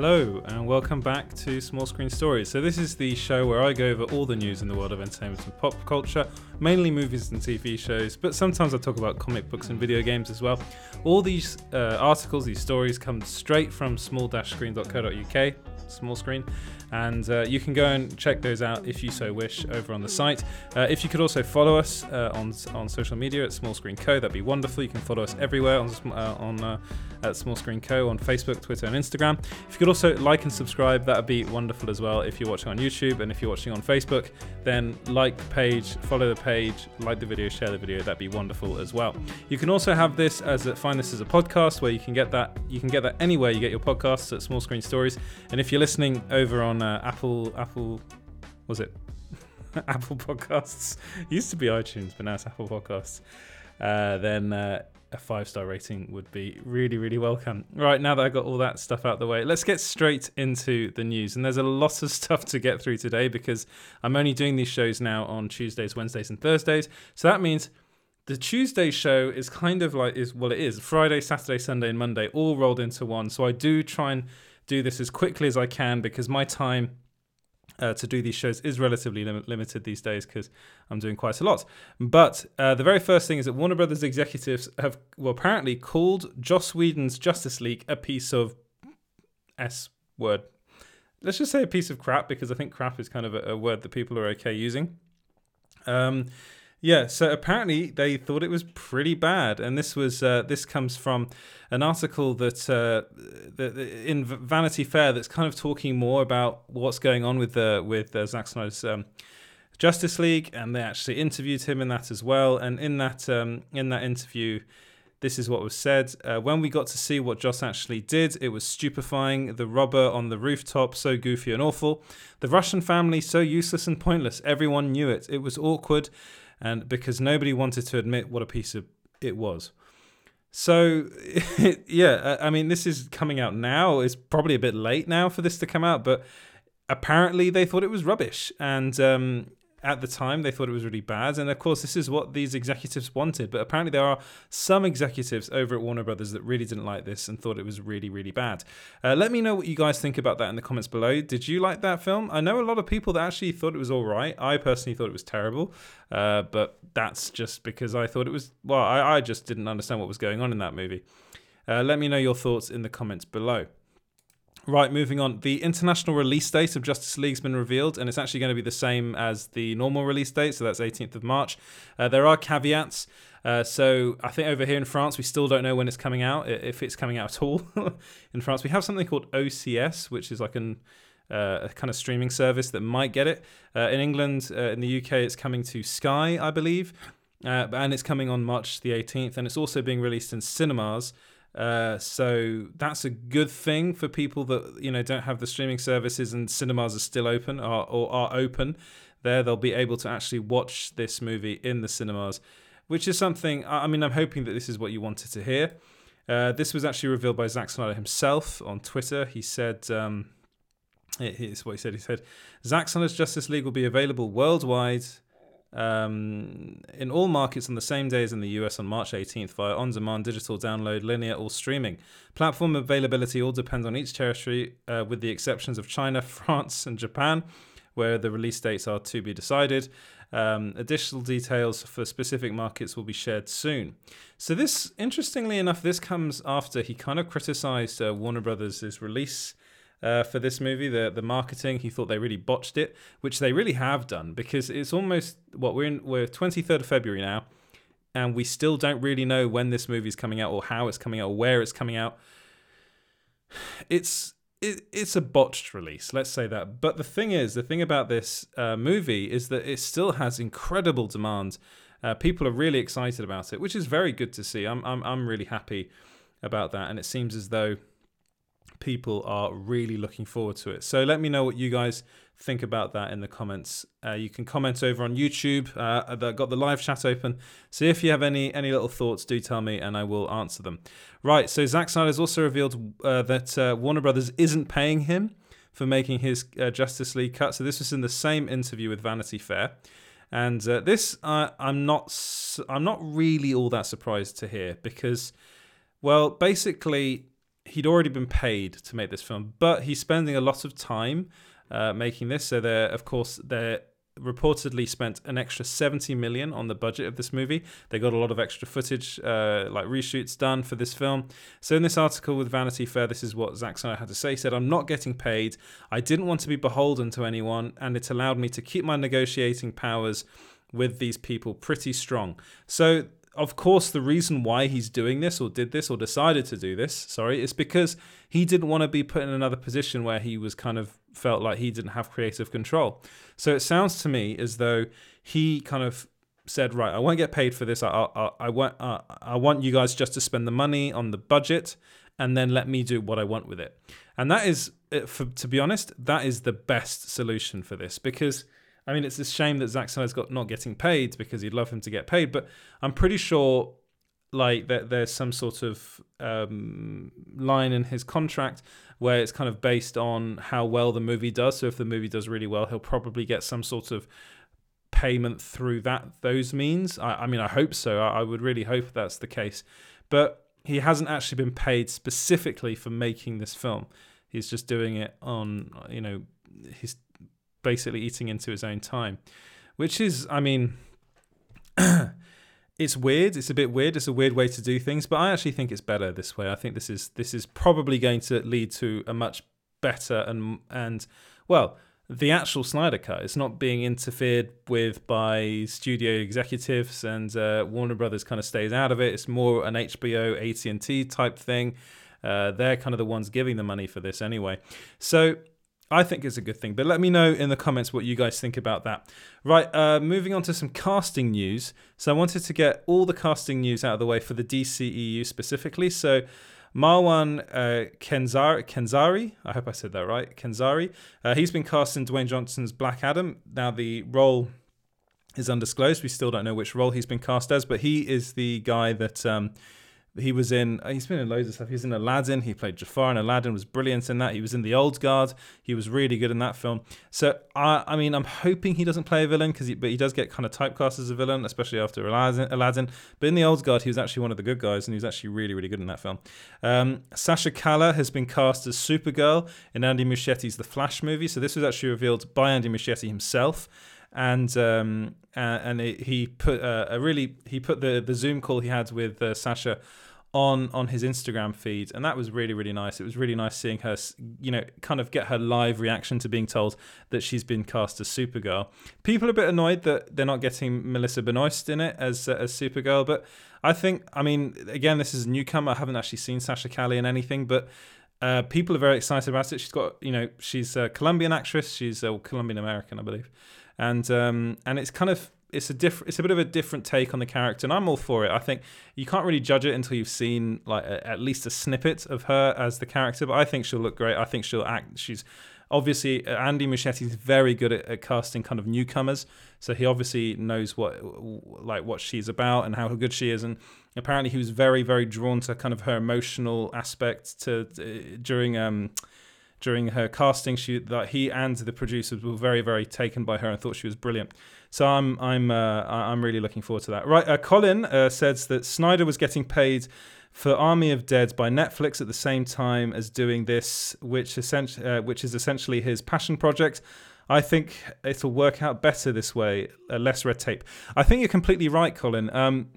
Hello, and welcome back to Small Screen Stories. So, this is the show where I go over all the news in the world of entertainment and pop culture, mainly movies and TV shows, but sometimes I talk about comic books and video games as well. All these uh, articles, these stories come straight from small-screen.co.uk, small screen, and uh, you can go and check those out if you so wish over on the site. Uh, if you could also follow us uh, on on social media at Small Screen Co, that'd be wonderful. You can follow us everywhere on uh, on uh, at Small Screen Co on Facebook, Twitter, and Instagram. If you could also like and subscribe, that'd be wonderful as well. If you're watching on YouTube and if you're watching on Facebook, then like the page, follow the page, like the video, share the video. That'd be wonderful as well. You can also have this as a, find this as a podcast where you can get that you can get that anywhere you get your podcasts at Small Screen Stories. And if you're listening over on uh, Apple Apple was it Apple Podcasts used to be iTunes, but now it's Apple Podcasts. Uh, then uh, a five star rating would be really, really welcome. Right, now that I got all that stuff out the way, let's get straight into the news. And there's a lot of stuff to get through today because I'm only doing these shows now on Tuesdays, Wednesdays, and Thursdays. So that means the Tuesday show is kind of like is well, it is Friday, Saturday, Sunday, and Monday all rolled into one. So I do try and do this as quickly as I can because my time uh, to do these shows is relatively lim- limited these days because I'm doing quite a lot. But uh, the very first thing is that Warner Brothers executives have, well, apparently called Joss Whedon's Justice League a piece of S word. Let's just say a piece of crap because I think crap is kind of a, a word that people are okay using. Um, yeah, so apparently they thought it was pretty bad, and this was uh, this comes from an article that, uh, that in Vanity Fair that's kind of talking more about what's going on with the with uh, Zack Snyder's um, Justice League, and they actually interviewed him in that as well. And in that um, in that interview, this is what was said. Uh, when we got to see what Joss actually did, it was stupefying. The robber on the rooftop, so goofy and awful. The Russian family, so useless and pointless. Everyone knew it. It was awkward and because nobody wanted to admit what a piece of it was. So, yeah, I mean, this is coming out now. It's probably a bit late now for this to come out, but apparently they thought it was rubbish. And um, at the time they thought it was really bad. And of course this is what these executives wanted. But apparently there are some executives over at warner brothers that really didn't like this and thought it was really really bad. Uh, let me know what you guys think about that in the comments below. Did you like that film? I know a lot of people that actually thought it was all right. I personally thought it was terrible. Uh, but that's just because i thought it was well I, I just didn't understand what was going on in that movie. Uh, let me know your thoughts in the comments below Right, moving on. The international release date of Justice League's been revealed, and it's actually going to be the same as the normal release date, so that's 18th of March. Uh, there are caveats. Uh, so I think over here in France, we still don't know when it's coming out, if it's coming out at all. in France, we have something called OCS, which is like an uh, a kind of streaming service that might get it. Uh, in England, uh, in the UK, it's coming to Sky, I believe, uh, and it's coming on March the 18th, and it's also being released in cinemas. Uh, so that's a good thing for people that you know don't have the streaming services and cinemas are still open or, or are open. There, they'll be able to actually watch this movie in the cinemas, which is something. I mean, I'm hoping that this is what you wanted to hear. Uh, this was actually revealed by Zack Snyder himself on Twitter. He said. Um, Here's what he said. He said, Zack Snyder's Justice League will be available worldwide um, in all markets on the same day as in the US on March 18th via on demand, digital download, linear, or streaming. Platform availability all depends on each territory, uh, with the exceptions of China, France, and Japan, where the release dates are to be decided. Um, additional details for specific markets will be shared soon. So, this, interestingly enough, this comes after he kind of criticized uh, Warner Brothers' release uh, for this movie. The the marketing, he thought they really botched it, which they really have done because it's almost what we're in. We're twenty third of February now, and we still don't really know when this movie is coming out or how it's coming out or where it's coming out. It's it, it's a botched release, let's say that. But the thing is, the thing about this uh, movie is that it still has incredible demand. Uh, people are really excited about it, which is very good to see. I'm I'm I'm really happy about that, and it seems as though people are really looking forward to it. So let me know what you guys think about that in the comments. Uh, you can comment over on YouTube. Uh, I've got the live chat open. So if you have any any little thoughts, do tell me and I will answer them. Right. So Zack Snyder has also revealed uh, that uh, Warner Brothers isn't paying him for making his uh, Justice League cut. So this was in the same interview with Vanity Fair. And uh, this, I'm not, I'm not really all that surprised to hear because, well, basically, he'd already been paid to make this film, but he's spending a lot of time uh, making this. So they're, of course, they're reportedly spent an extra 70 million on the budget of this movie. They got a lot of extra footage, uh, like reshoots done for this film. So in this article with Vanity Fair, this is what Zack Snyder had to say. He said, I'm not getting paid. I didn't want to be beholden to anyone, and it allowed me to keep my negotiating powers with these people pretty strong. So of course, the reason why he's doing this or did this or decided to do this, sorry, is because he didn't want to be put in another position where he was kind of felt like he didn't have creative control. So it sounds to me as though he kind of said, right, I won't get paid for this. I, I, I want, uh, I want you guys just to spend the money on the budget and then let me do what I want with it. And that is, for, to be honest, that is the best solution for this because – I mean, it's a shame that Zack Snyder's got not getting paid because he'd love him to get paid, but I'm pretty sure like that there's some sort of um, line in his contract where it's kind of based on how well the movie does. So if the movie does really well, he'll probably get some sort of payment through that those means. I, I mean, I hope so. I, I would really hope that's the case, but he hasn't actually been paid specifically for making this film. He's just doing it on you know his basically eating into his own time, which is, I mean, it's weird. It's a bit weird. It's a weird way to do things, but I actually think it's better this way. I think this is this is probably going to lead to a much better and and well, the actual Snyder cut. It's not being interfered with by studio executives, and uh, Warner Brothers kind of stays out of it. It's more an HBO, AT and T type thing. Uh, they're kind of the ones giving the money for this anyway. So I think it's a good thing. But let me know in the comments what you guys think about that. Right, uh, moving on to some casting news. So I wanted to get all the casting news out of the way for the DCEU specifically. So Marwan uh, Kenzari, Kenzari, I hope I said that right, Kenzari, uh, he's been cast in Dwayne Johnson's Black Adam. Now the role is undisclosed. We still don't know which role he's been cast as, but he is the guy that. Um, he was in. He's been in loads of stuff. He was in Aladdin. He played Jafar in Aladdin. Was brilliant in that. He was in The Old Guard. He was really good in that film. So I, I mean, I'm hoping he doesn't play a villain because, but he does get kind of typecast as a villain, especially after Aladdin. Aladdin. But in The Old Guard, he was actually one of the good guys, and he was actually really, really good in that film. Um, Sasha Calle has been cast as Supergirl in Andy Muschietti's The Flash movie. So this was actually revealed by Andy Muschietti himself and um, uh, and it, he put uh, a really he put the the Zoom call he had with uh, Sasha on on his Instagram feed, and that was really really nice. It was really nice seeing her, you know, kind of get her live reaction to being told that she's been cast as Supergirl. People are a bit annoyed that they're not getting Melissa Benoist in it as uh, as Supergirl, but I think, I mean, again, this is a newcomer. I haven't actually seen Sasha Calle in anything, but. Uh, people are very excited about it. She's got, you know, she's a Colombian actress. She's a Colombian American, I believe, and um, and it's kind of it's a different it's a bit of a different take on the character and i'm all for it. I think you can't really judge it until you've seen like a, at least a snippet of her as the character but i think she'll look great. I think she'll act she's obviously andy muschietti is very good at, at, casting kind of newcomers so he obviously knows what like what she's about and how good she is and apparently he was very very drawn to kind of her emotional aspect to uh, during um during her casting. She that he and the producers were very very taken by her and thought she was brilliant so I'm I'm uh, I'm really looking forward to that. Right, uh, Colin uh, says that Snyder was getting paid for Army of Dead by Netflix at the same time as doing this, which essentially uh, which is essentially his passion project. I think it'll work out better this way, uh, less red tape. I think you're completely right, Colin. Um,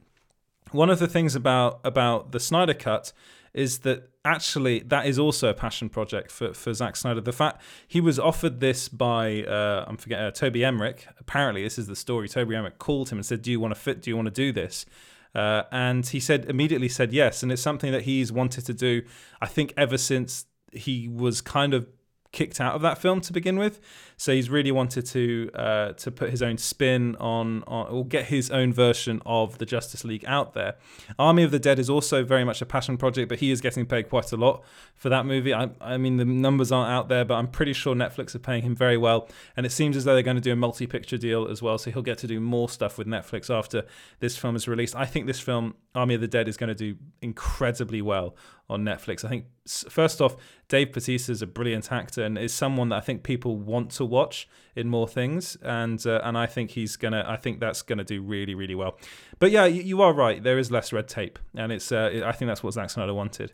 one of the things about about the Snyder cut is that actually that is also a passion project for, for Zack Snyder. The fact he was offered this by uh, I'm forgetting uh, Toby Emmerich. Apparently, this is the story. Toby Emmerich called him and said, "Do you want to fit? Do you want to do this?" Uh, and he said immediately said yes, and it's something that he's wanted to do. I think ever since he was kind of kicked out of that film to begin with. So he's really wanted to uh, to put his own spin on, on or get his own version of the Justice League out there. Army of the Dead is also very much a passion project, but he is getting paid quite a lot for that movie. I, I mean, the numbers aren't out there, but I'm pretty sure Netflix are paying him very well, and it seems as though they're going to do a multi-picture deal as well. So he'll get to do more stuff with Netflix after this film is released. I think this film, Army of the Dead, is going to do incredibly well on Netflix. I think first off, Dave Bautista is a brilliant actor and is someone that I think people want to watch in more things, and uh, and I think he's gonna. I think that's gonna do really really well. But yeah, you, you are right. There is less red tape, and it's. Uh, I think that's what Zack Snyder wanted.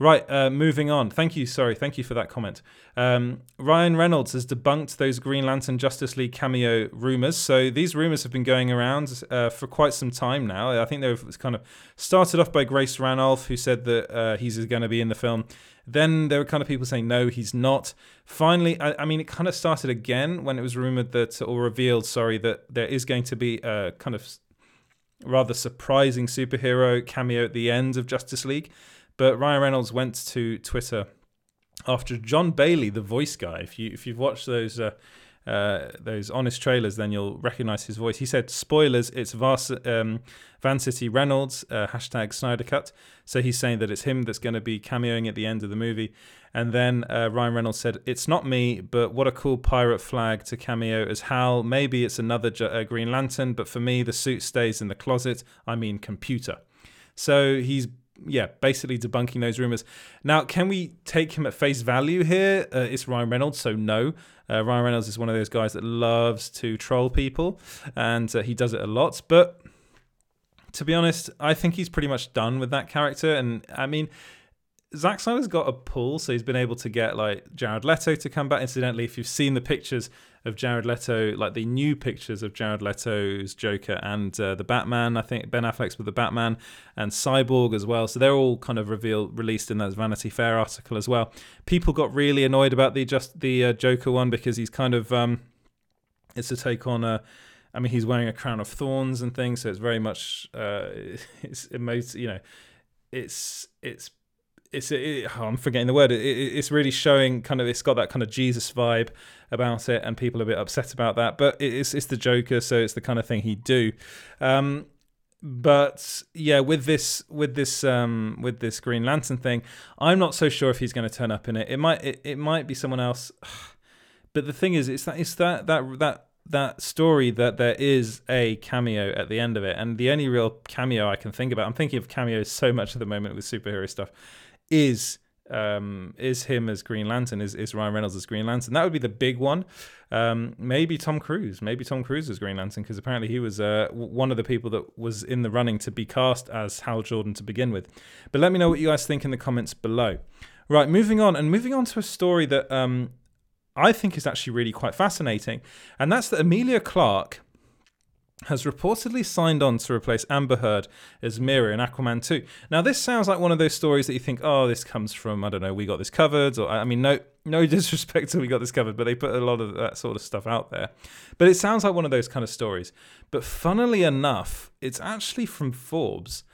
Right, uh, moving on. Thank you. Sorry, thank you for that comment. Um, Ryan Reynolds has debunked those Green Lantern Justice League cameo rumors. So these rumors have been going around uh, for quite some time now. I think they've kind of started off by Grace Randolph, who said that uh, he's going to be in the film. Then there were kind of people saying no, he's not. Finally, I, I mean, it kind of started again when it was rumored that, or revealed, sorry, that there is going to be a kind of rather surprising superhero cameo at the end of Justice League. But Ryan Reynolds went to Twitter after Jon Bailey, the voice guy. If you if you've watched those uh, uh, those honest trailers, then you'll recognize his voice. He said, "Spoilers, it's Vas- um, Vancity Reynolds uh, hashtag Snyder Cut." So he's saying that it's him that's going to be cameoing at the end of the movie. And then uh, Ryan Reynolds said, "It's not me, but what a cool pirate flag to cameo as Hal. Maybe it's another uh, Green Lantern, but for me, the suit stays in the closet. I mean, computer." So he's yeah, basically debunking those rumors. Now, can we take him at face value here? Uh, it's Ryan Reynolds, so no. Uh, Ryan Reynolds is one of those guys that loves to troll people, and uh, he does it a lot. But to be honest, I think he's pretty much done with that character. And I mean, Zack Snyder's got a pull, so he's been able to get like Jared Leto to come back. Incidentally, if you've seen the pictures of Jared Leto, like the new pictures of Jared Leto's Joker and uh, the Batman, I think Ben Affleck's with the Batman and Cyborg as well. So they're all kind of revealed, released in that Vanity Fair article as well. People got really annoyed about the just the uh, Joker one because he's kind of um, it's a take on a. I mean, he's wearing a crown of thorns and things, so it's very much uh, it's it most you know, it's it's it's it, oh, I'm forgetting the word. It, it, it's really showing kind of it's got that kind of Jesus vibe about it, and people are a bit upset about that. But it's it's the Joker, so it's the kind of thing he'd do. Um, but yeah, with this with this um, with this Green Lantern thing, I'm not so sure if he's going to turn up in it. It might it, it might be someone else. But the thing is, it's that it's that that that that story that there is a cameo at the end of it, and the only real cameo I can think about. I'm thinking of cameos so much at the moment with superhero stuff is um, is him as Green Lantern, is, is Ryan Reynolds as Green Lantern. That would be the big one. Um, maybe Tom Cruise, maybe Tom Cruise as Green Lantern, because apparently he was uh, one of the people that was in the running to be cast as Hal Jordan to begin with. But let me know what you guys think in the comments below. Right, moving on, and moving on to a story that um, I think is actually really quite fascinating, and that's that Emilia Clarke has reportedly signed on to replace Amber Heard as Mera in Aquaman 2. Now, this sounds like one of those stories that you think, oh, this comes from, I don't know, we got this covered. Or, I mean, no, no disrespect to we got this covered, but they put a lot of that sort of stuff out there. But it sounds like one of those kind of stories. But funnily enough, it's actually from Forbes.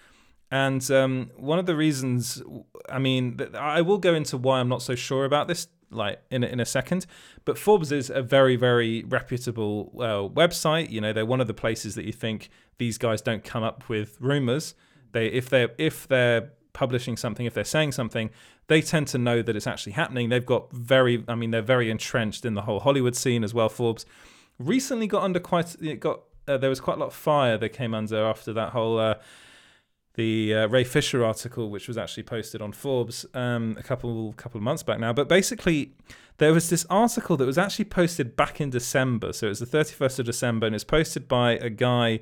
And um, one of the reasons, I mean, I will go into why I'm not so sure about this like in a, in a second. But Forbes is a very very reputable uh, website. You know, they're one of the places that you think these guys don't come up with rumors. They if they if they're publishing something, if they're saying something, they tend to know that it's actually happening. They've got very, I mean, they're very entrenched in the whole Hollywood scene as well. Forbes recently got under quite, it got uh, there was quite a lot of fire that came under after that whole uh, the uh, Ray Fisher article, which was actually posted on Forbes um, a couple couple of months back now. But basically, there was this article that was actually posted back in December. So it was the 31st of December, and it's posted by a guy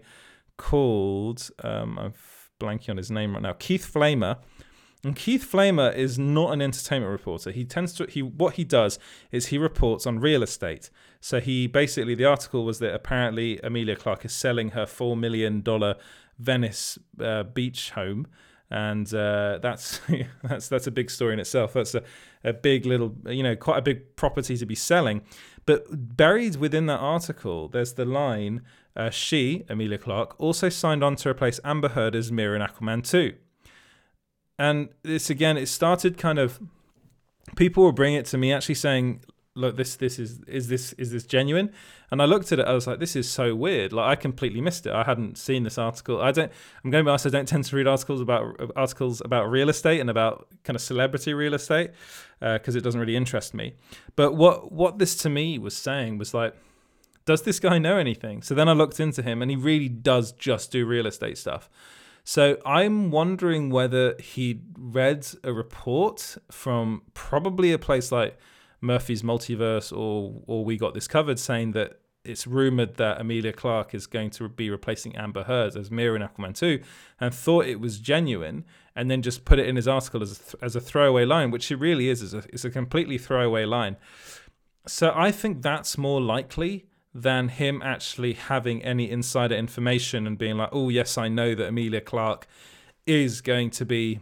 called um, I'm blanking on his name right now, Keith Flamer. And Keith Flamer is not an entertainment reporter. He tends to he what he does is he reports on real estate. So he basically the article was that apparently Emilia Clarke is selling her four million dollar Venice uh, beach home, and uh, that's that's that's a big story in itself. That's a, a big little, you know, quite a big property to be selling. But buried within that article, there's the line: uh, she, Emilia Clarke, also signed on to replace Amber Heard as Mera in Aquaman 2. And this again, it started kind of people were bringing it to me actually saying look this this is is this is this genuine? And i looked at it i was like this is so weird. Like i completely missed it. I hadn't seen this article. I don't i'm going to be honest i don't tend to read articles about articles about real estate and about kind of celebrity real estate because uh, it doesn't really interest me. But what what this to me was saying was like does this guy know anything? So then i looked into him and he really does just do real estate stuff. So I'm wondering whether he read a report from probably a place like Murphy's Multiverse or or We Got This Covered, saying that it's rumored that Emilia Clarke is going to be replacing Amber Heard as Mera in Aquaman 2 and thought it was genuine and then just put it in his article as a, th- as a throwaway line, which it really is. It's a, it's a completely throwaway line. So I think that's more likely than him actually having any insider information and being like, oh, yes, I know that Emilia Clarke is going to be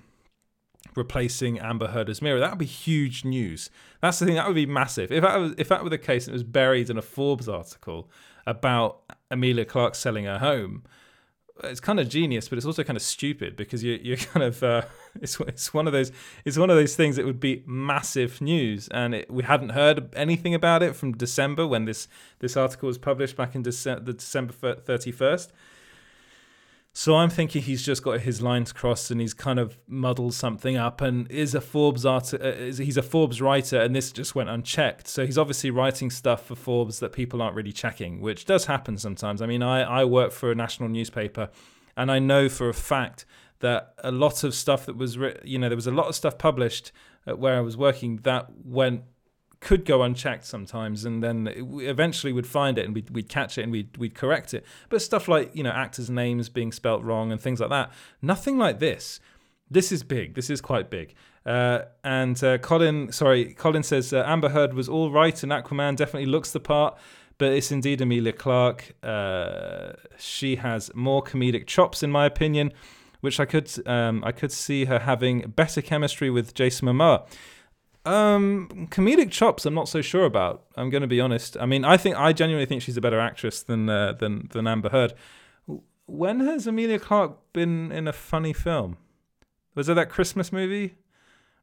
replacing Amber Heard as Mera. That would be huge news. That's the thing. That would be massive. If that was if that were the case, and it was buried in a Forbes article about Emilia Clarke selling her home. It's kind of genius, but it's also kind of stupid because you you're kind of uh, it's it's one of those it's one of those things that would be massive news, and it, we hadn't heard anything about it from December when this this article was published back in Dece- the December thirty first. So I'm thinking he's just got his lines crossed and he's kind of muddled something up and is a Forbes art uh, he's a Forbes writer and this just went unchecked. So he's obviously writing stuff for Forbes that people aren't really checking, which does happen sometimes. I mean, I I work for a national newspaper and I know for a fact that a lot of stuff that was written, you know there was a lot of stuff published where I was working that went could go unchecked sometimes, and then we eventually we'd find it and we'd, we'd catch it and we'd, we'd correct it. But stuff like, you know, actors' names being spelt wrong and things like that, nothing like this. This is big. This is quite big. Uh, and uh, Colin, sorry, Colin says uh, Amber Heard was all right and Aquaman definitely looks the part, but it's indeed Emilia Clarke. Uh, she has more comedic chops, in my opinion, which I could um, I could see her having better chemistry with Jason Momoa. Um, comedic chops, I'm not so sure about. I'm going to be honest. I mean, I think I genuinely think she's a better actress than uh, than than Amber Heard. When has Emilia Clarke been in a funny film? Was it that Christmas movie?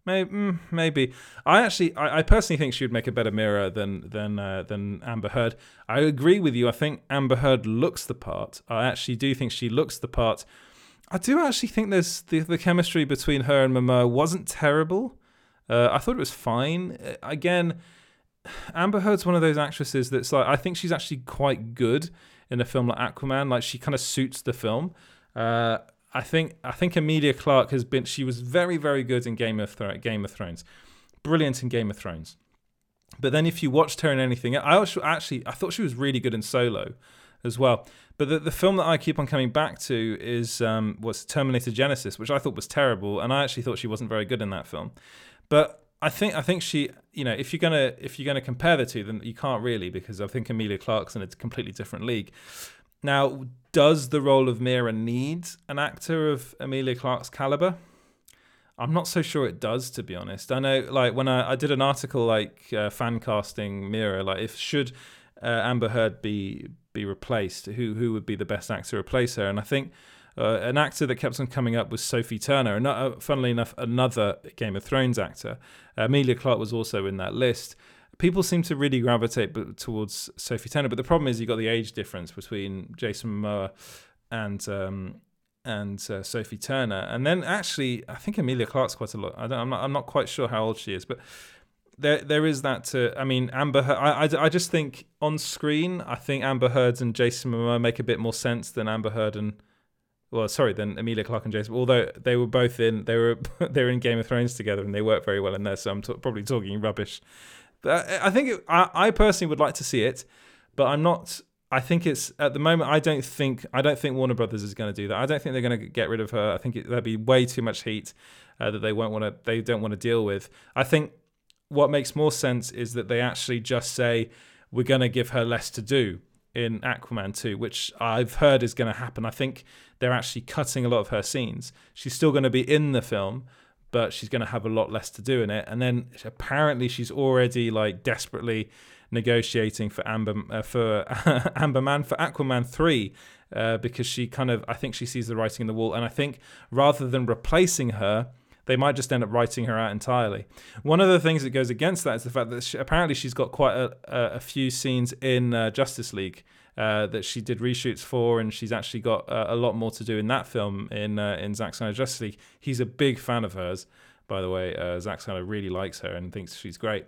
Maybe, mm, maybe. I actually, I, I, personally think she would make a better Mera than than uh, than Amber Heard. I agree with you. I think Amber Heard looks the part. I actually do think she looks the part. I do actually think there's the, the chemistry between her and Momoa wasn't terrible. Uh, I thought it was fine. Uh, again, Amber Heard's one of those actresses that's like I think she's actually quite good in a film like Aquaman. Like she kind of suits the film. Uh, I think I think Emilia Clarke has been. She was very very good in Game of Game of Thrones, brilliant in Game of Thrones. But then if you watched her in anything, I actually I thought she was really good in Solo, as well. But the, the film that I keep on coming back to is um, was Terminator Genisys, which I thought was terrible, and I actually thought she wasn't very good in that film. But I think I think she, you know, if you're gonna if you're gonna compare the two, then you can't really because I think Emilia Clarke's in a completely different league. Now, does the role of Mera need an actor of Emilia Clarke's caliber? I'm not so sure it does, to be honest. I know, like when I, I did an article like uh, fan casting Mera, like if should uh, Amber Heard be be replaced, who who would be the best actor to replace her? And I think uh, an actor that kept on coming up was Sophie Turner, and uh, funnily enough, another Game of Thrones actor. Uh, Emilia Clarke was also in that list. People seem to really gravitate towards Sophie Turner, but the problem is you've got the age difference between Jason Momoa and um, and uh, Sophie Turner, and then actually I think Emilia Clarke's quite a lot. I I'm not I'm not quite sure how old she is, but there there is that. To, I mean, Amber. I, I I just think on screen, I think Amber Heard and Jason Momoa make a bit more sense than Amber Heard and well, sorry, then Emilia Clarke and Jason. Although they were both in, they were they were in Game of Thrones together, and they work very well in there. So I'm t- probably talking rubbish. But I, think it, I, I personally would like to see it, but I'm not. I think it's at the moment. I don't think I don't think Warner Brothers is going to do that. I don't think they're going to get rid of her. I think there'd be way too much heat uh, that they won't want to. They don't want to deal with. I think what makes more sense is that they actually just say we're going to give her less to do in Aquaman 2, which I've heard is going to happen. I think they're actually cutting a lot of her scenes. She's still going to be in the film, but she's going to have a lot less to do in it. And then apparently she's already like desperately negotiating for Amber uh, for Amber Man for Aquaman 3 uh, because she kind of I think she sees the writing in the wall and I think rather than replacing her they might just end up writing her out entirely. One of the things that goes against that is the fact that she, apparently she's got quite a, a few scenes in uh, Justice League uh, that she did reshoots for, and she's actually got uh, a lot more to do in that film in uh, in Zack Snyder Justice League. He's a big fan of hers, by the way. Uh, Zack Snyder really likes her and thinks she's great.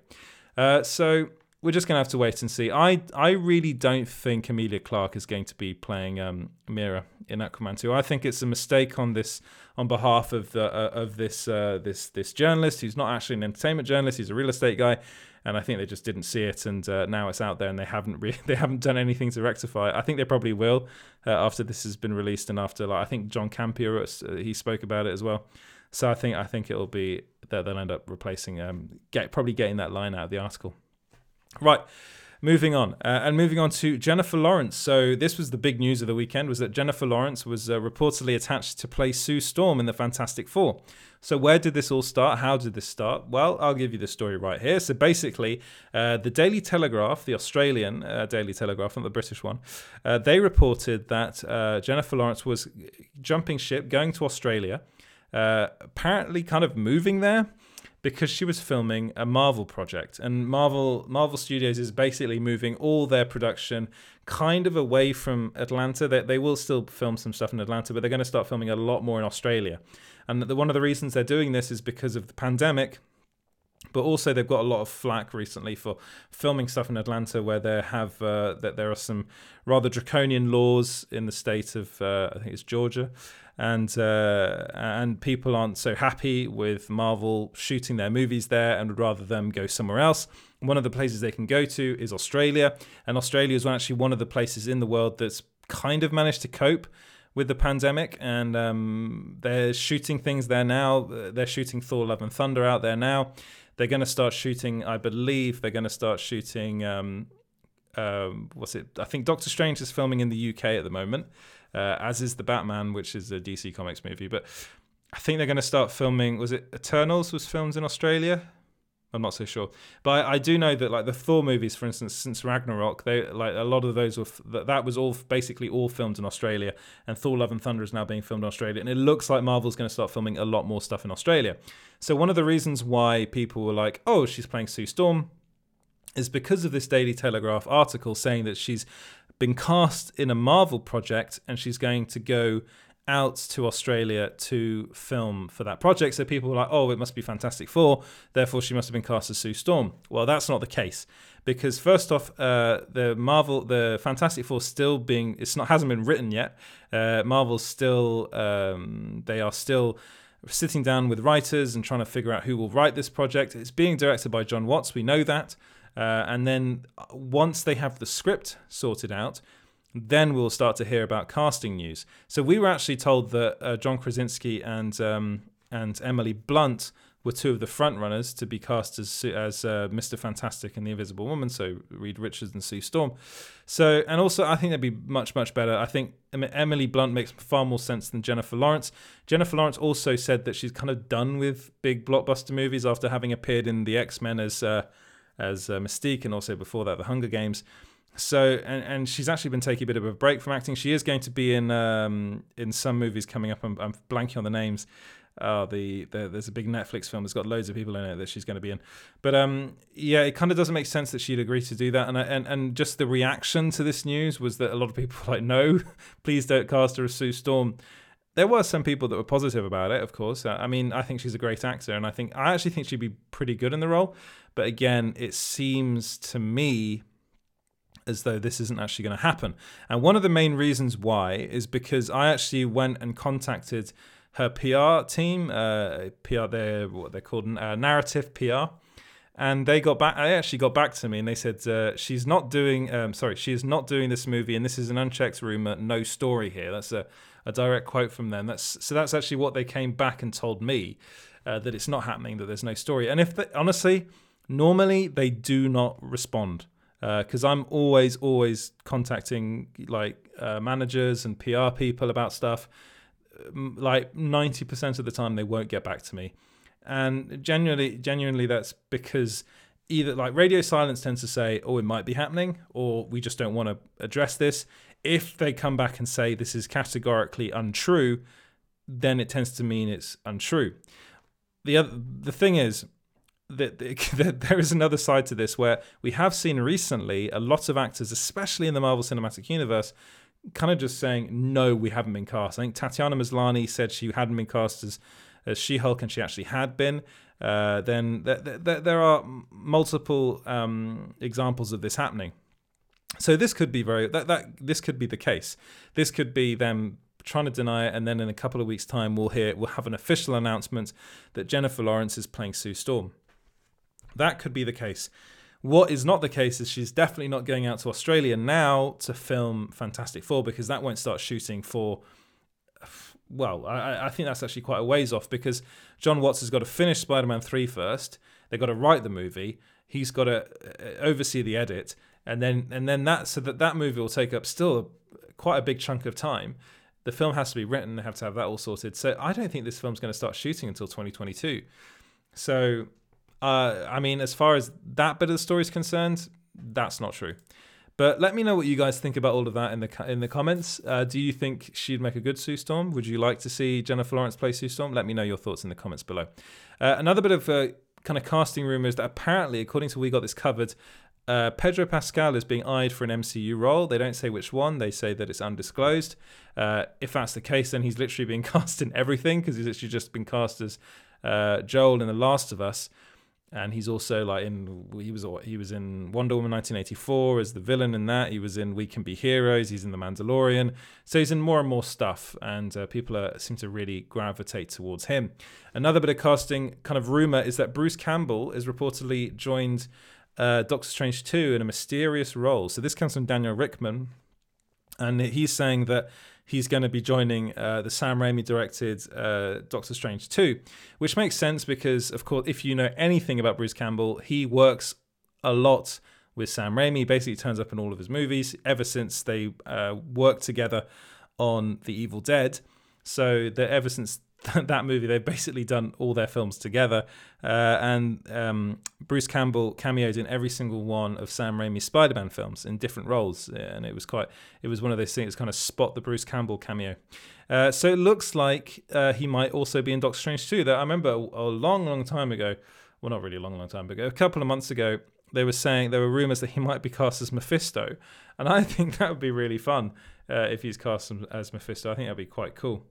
Uh, so we're just gonna have to wait and see. I I really don't think Emilia Clarke is going to be playing um, Mera in Aquaman 2. I think it's a mistake on this on behalf of the uh, of this uh, this this journalist who's not actually an entertainment journalist. He's a real estate guy, and I think they just didn't see it, and uh, now it's out there, and they haven't re- they haven't done anything to rectify it. I think they probably will uh, after this has been released, and after like I think John Campea uh, he spoke about it as well. So I think I think it'll be that they'll end up replacing um get probably getting that line out of the article. Right. Moving on, uh, and moving on to Jennifer Lawrence. So this was the big news of the weekend: was that Jennifer Lawrence was uh, reportedly attached to play Sue Storm in the Fantastic Four. So where did this all start? How did this start? Well, I'll give you the story right here. So basically, uh, the Daily Telegraph, the Australian uh, Daily Telegraph, not the British one, uh, they reported that uh, Jennifer Lawrence was jumping ship, going to Australia, apparently kind of moving there because she was filming a Marvel project, and Marvel Marvel Studios is basically moving all their production kind of away from Atlanta. They, they will still film some stuff in Atlanta, but they're going to start filming a lot more in Australia. And the, one of the reasons they're doing this is because of the pandemic. But also, they've got a lot of flack recently for filming stuff in Atlanta, where there have uh, that there are some rather draconian laws in the state of uh, I think it's Georgia, and uh, and people aren't so happy with Marvel shooting their movies there and would rather them go somewhere else. One of the places they can go to is Australia, and Australia is actually one of the places in the world that's kind of managed to cope with the pandemic, and um, they're shooting things there now. They're shooting Thor: Love and Thunder out there now. They're going to start shooting. I believe they're going to start shooting. Um, um, what's it? I think Doctor Strange is filming in the UK at the moment uh, as is the Batman, which is a DC Comics movie. But I think they're going to start filming. Was it Eternals was filmed in Australia? I'm not so sure, but I, I, do know that like the Thor movies, for instance, since Ragnarok, they like a lot of those were that that was all basically all filmed in Australia, and Thor: Love and Thunder is now being filmed in Australia, and it looks like Marvel's going to start filming a lot more stuff in Australia. So one of the reasons why people were like, "Oh, she's playing Sue Storm," is because of this Daily Telegraph article saying that she's been cast in a Marvel project and she's going to go out to Australia to film for that project. So people were like, oh, it must be Fantastic Four, therefore she must have been cast as Sue Storm. Well, that's not the case because first off, uh, the Marvel, the Fantastic Four still being, it's not hasn't been written yet. Uh, Marvel's still, um, they are still sitting down with writers and trying to figure out who will write this project. It's being directed by John Watts, we know that. Uh, and then uh, once they have the script sorted out, then we'll start to hear about casting news. So we were actually told that uh, John Krasinski and um, and Emily Blunt were two of the front runners to be cast as as uh, Mr. Fantastic and the Invisible Woman. So Reed Richards and Sue Storm. So and also I think that'd be much much better. I think Emily Blunt makes far more sense than Jennifer Lawrence. Jennifer Lawrence also said that she's kind of done with big blockbuster movies after having appeared in the X Men as. Uh, as uh, Mystique, and also before that, The Hunger Games. So, and, and she's actually been taking a bit of a break from acting. She is going to be in um, in some movies coming up. I'm, I'm blanking on the names. Uh, the, the, there's a big Netflix film that's got loads of people in it that she's going to be in. But um, yeah, it kind of doesn't make sense that she'd agree to do that. And, and and just the reaction to this news was that a lot of people were like, no, please don't cast her as Sue Storm. There were some people that were positive about it, of course. I mean, I think she's a great actor, and I think I actually think she'd be pretty good in the role. But again, it seems to me as though this isn't actually going to happen. And one of the main reasons why is because I actually went and contacted her PR team, uh, PR, they're what they're called, uh, Narrative PR. And they got back. They actually got back to me, and they said uh, she's not doing. Um, sorry, she is not doing this movie, and this is an unchecked rumor. No story here. That's a, a direct quote from them. That's so. That's actually what they came back and told me uh, that it's not happening. That there's no story. And if they, honestly, Normally, they do not respond because uh, I'm always, always contacting like uh, managers and PR people about stuff. Like 90% of the time, they won't get back to me. And genuinely, genuinely, that's because either like radio silence tends to say, oh, it might be happening, or we just don't want to address this. If they come back and say this is categorically untrue, then it tends to mean it's untrue. The other the thing is, that, that there is another side to this where we have seen recently a lot of actors, especially in the Marvel Cinematic Universe, kind of just saying no, we haven't been cast. I think Tatiana Maslany said she hadn't been cast as as She-Hulk, and she actually had been. Uh, then th- th- th- there are multiple um, examples of this happening. So this could be very that that this could be the case. This could be them trying to deny it, and then in a couple of weeks' time, we'll hear we'll have an official announcement that Jennifer Lawrence is playing Sue Storm. That could be the case. What is not the case is she's definitely not going out to Australia now to film Fantastic Four because that won't start shooting for. Well, I, I think that's actually quite a ways off because John Watts has got to finish Spider Man 3 first. They've got to write the movie. He's got to uh, oversee the edit. And then, and then that, so that that movie will take up still quite a big chunk of time. The film has to be written, they have to have that all sorted. So I don't think this film's going to start shooting until 2022. So uh, I mean, as far as that bit of the story is concerned, that's not true. But let me know what you guys think about all of that in the in the comments. Uh, do you think she'd make a good Sue Storm? Would you like to see Jennifer Lawrence play Sue Storm? Let me know your thoughts in the comments below. Uh, another bit of uh, kind of casting rumors that apparently, according to We Got This Covered, uh, Pedro Pascal is being eyed for an MCU role. They don't say which one. They say that it's undisclosed. Uh, if that's the case, then he's literally being cast in everything because he's literally just been cast as uh, Joel in The Last of Us and he's also like in he was he was in Wonder Woman 1984 as the villain in that. He was in We Can Be Heroes. He's in The Mandalorian. So he's in more and more stuff, and uh, people are, seem to really gravitate towards him. Another bit of casting kind of rumor is that Bruce Campbell is reportedly joined uh, Doctor Strange 2 in a mysterious role. So this comes from Daniel Richtman, and he's saying that he's going to be joining uh, the Sam Raimi directed uh, Doctor Strange 2, which makes sense because, of course, if you know anything about Bruce Campbell, he works a lot with Sam Raimi. Basically, turns up in all of his movies ever since they uh, worked together on The Evil Dead. So that ever since that movie, they've basically done all their films together. Uh, and um, Bruce Campbell cameoed in every single one of Sam Raimi's Spider-Man films in different roles, and it was quite. It was one of those things, kind of spot the Bruce Campbell cameo. Uh, so it looks like uh, he might also be in Doctor Strange too. That I remember a, a long, long time ago. Well, not really a long, long time ago. A couple of months ago, they were saying there were rumors that he might be cast as Mephisto, and I think that would be really fun uh, if he's cast as Mephisto. I think that'd be quite cool.